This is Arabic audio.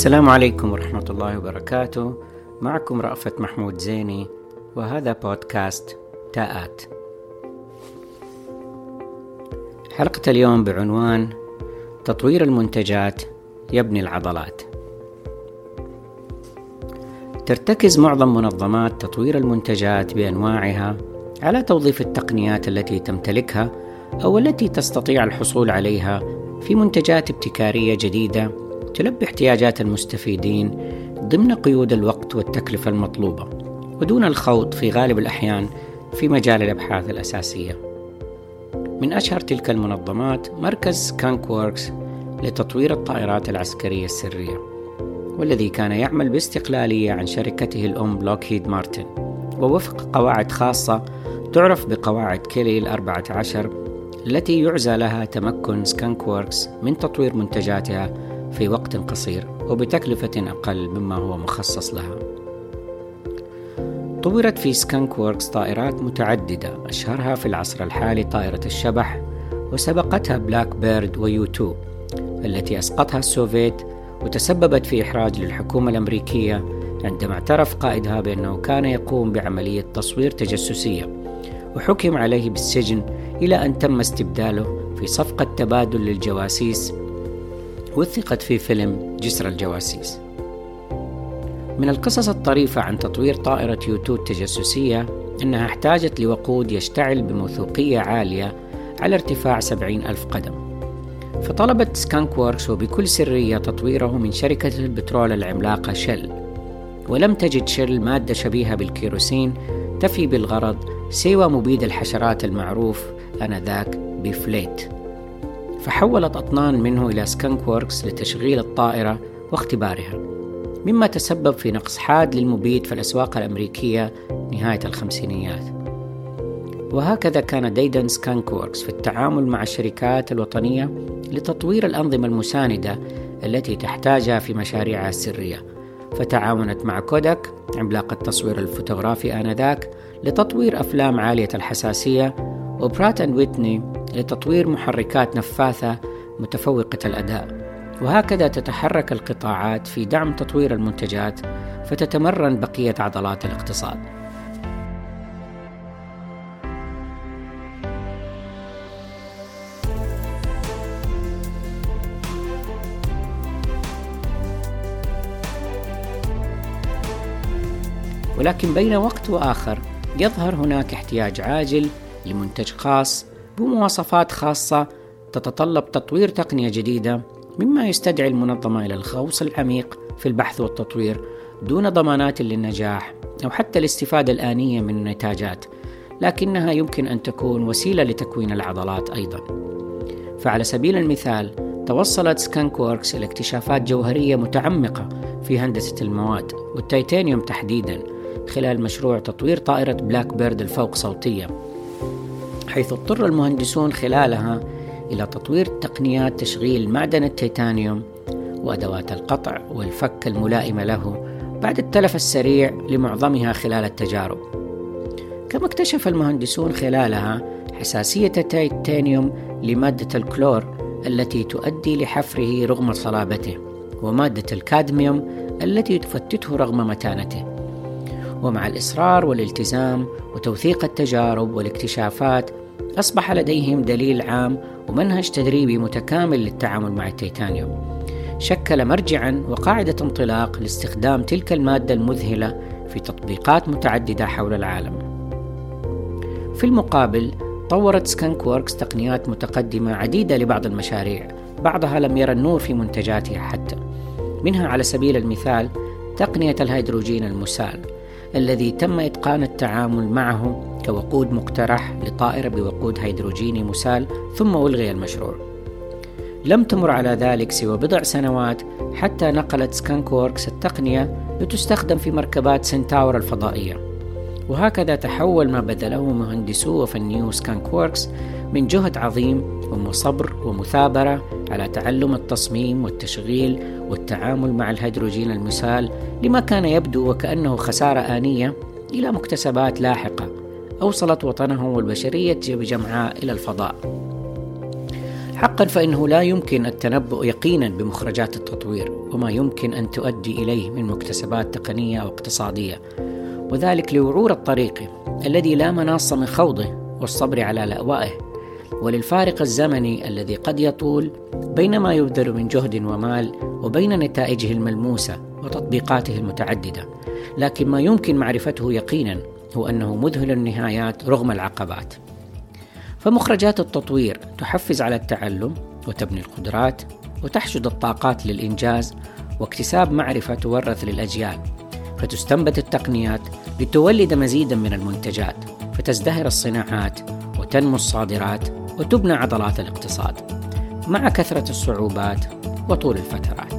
السلام عليكم ورحمة الله وبركاته. معكم رأفت محمود زيني وهذا بودكاست تاءات. حلقة اليوم بعنوان تطوير المنتجات يبني العضلات. ترتكز معظم منظمات تطوير المنتجات بأنواعها على توظيف التقنيات التي تمتلكها أو التي تستطيع الحصول عليها في منتجات ابتكارية جديدة تلبي احتياجات المستفيدين ضمن قيود الوقت والتكلفة المطلوبة ودون الخوض في غالب الأحيان في مجال الأبحاث الأساسية. من أشهر تلك المنظمات مركز Skunk Works لتطوير الطائرات العسكرية السرية والذي كان يعمل باستقلالية عن شركته الأم لوكهيد مارتن ووفق قواعد خاصة تعرف بقواعد كيلي الأربعة عشر التي يعزى لها تمكن Skunk Works من تطوير منتجاتها في وقت قصير وبتكلفة أقل مما هو مخصص لها. طورت في Skunk Works طائرات متعددة أشهرها في العصر الحالي طائرة الشبح وسبقتها Blackbird و U 2 التي أسقطها السوفيت وتسببت في إحراج للحكومة الأمريكية عندما اعترف قائدها بأنه كان يقوم بعملية تصوير تجسسية وحكم عليه بالسجن إلى أن تم استبداله في صفقة تبادل للجواسيس وثقت في فيلم جسر الجواسيس. من القصص الطريفة عن تطوير طائرة U2 التجسسية أنها احتاجت لوقود يشتعل بموثوقية عالية على ارتفاع سبعين ألف قدم. فطلبت Skunk Works وبكل سرية تطويره من شركة البترول العملاقة شل ولم تجد شل مادة شبيهة بالكيروسين تفي بالغرض سوى مبيد الحشرات المعروف آنذاك ب Flit. فحولت أطنان منه إلى Skunk Works لتشغيل الطائرة واختبارها مما تسبب في نقص حاد للمبيد في الأسواق الأمريكية نهاية الخمسينيات. وهكذا كان ديدن Skunk Works في التعامل مع الشركات الوطنية لتطوير الأنظمة المساندة التي تحتاجها في مشاريعها السرية. فتعاونت مع كوداك عملاق التصوير الفوتوغرافي آنذاك لتطوير أفلام عالية الحساسية وبرات أند ويتني لتطوير محركات نفاثة متفوقة الأداء. وهكذا تتحرك القطاعات في دعم تطوير المنتجات فتتمرن بقية عضلات الاقتصاد. ولكن بين وقت وآخر يظهر هناك احتياج عاجل لمنتج خاص بمواصفات خاصة تتطلب تطوير تقنية جديدة مما يستدعي المنظمة إلى الغوص العميق في البحث والتطوير دون ضمانات للنجاح أو حتى الاستفادة الآنية من النتاجات لكنها يمكن أن تكون وسيلة لتكوين العضلات أيضا. فعلى سبيل المثال توصلت سكانك ووركس إلى اكتشافات جوهرية متعمقة في هندسة المواد والتيتانيوم تحديدا خلال مشروع تطوير طائرة Blackbird الفوق صوتية. حيث اضطر المهندسون خلالها إلى تطوير تقنيات تشغيل معدن التيتانيوم وأدوات القطع والفك الملائمة له بعد التلف السريع لمعظمها خلال التجارب. كما اكتشف المهندسون خلالها حساسية التيتانيوم لمادة الكلور التي تؤدي لحفره رغم صلابته ومادة الكادميوم التي تفتته رغم متانته. ومع الإصرار والالتزام وتوثيق التجارب والاكتشافات أصبح لديهم دليل عام ومنهج تدريبي متكامل للتعامل مع التيتانيوم. شكل مرجعا وقاعدة انطلاق لاستخدام تلك المادة المذهلة في تطبيقات متعددة حول العالم. في المقابل طورت Skunk Works تقنيات متقدمة عديدة لبعض المشاريع بعضها لم يرى النور في منتجاتها حتى. منها على سبيل المثال تقنية الهيدروجين المسال. الذي تم إتقان التعامل معه كوقود مقترح لطائرة بوقود هيدروجيني مسال ثم ألغي المشروع. لم تمر على ذلك سوى بضع سنوات حتى نقلت Skunk Works التقنية لتستخدم في مركبات Centaur الفضائية. وهكذا تحول ما بذله مهندسو وفنيو Skunk Works من جهد عظيم وصبر ومثابرة على تعلم التصميم والتشغيل والتعامل مع الهيدروجين المسال لما كان يبدو وكأنه خسارة آنية إلى مكتسبات لاحقة أوصلت وطنه والبشرية بجمعاء إلى الفضاء. حقا فإنه لا يمكن التنبؤ يقينا بمخرجات التطوير وما يمكن أن تؤدي إليه من مكتسبات تقنية أو اقتصادية. وذلك لوعور الطريق الذي لا مناص من خوضه والصبر على لأوائه وللفارق الزمني الذي قد يطول بين ما يبذل من جهد ومال وبين نتائجه الملموسة وتطبيقاته المتعددة. لكن ما يمكن معرفته يقينا هو أنه مذهل النهايات رغم العقبات. فمخرجات التطوير تحفز على التعلم وتبني القدرات وتحشد الطاقات للإنجاز واكتساب معرفة تورث للأجيال فتستنبت التقنيات لتولد مزيدا من المنتجات فتزدهر الصناعات وتنمو الصادرات وتبنى عضلات الاقتصاد. مع كثرة الصعوبات وطول الفترات.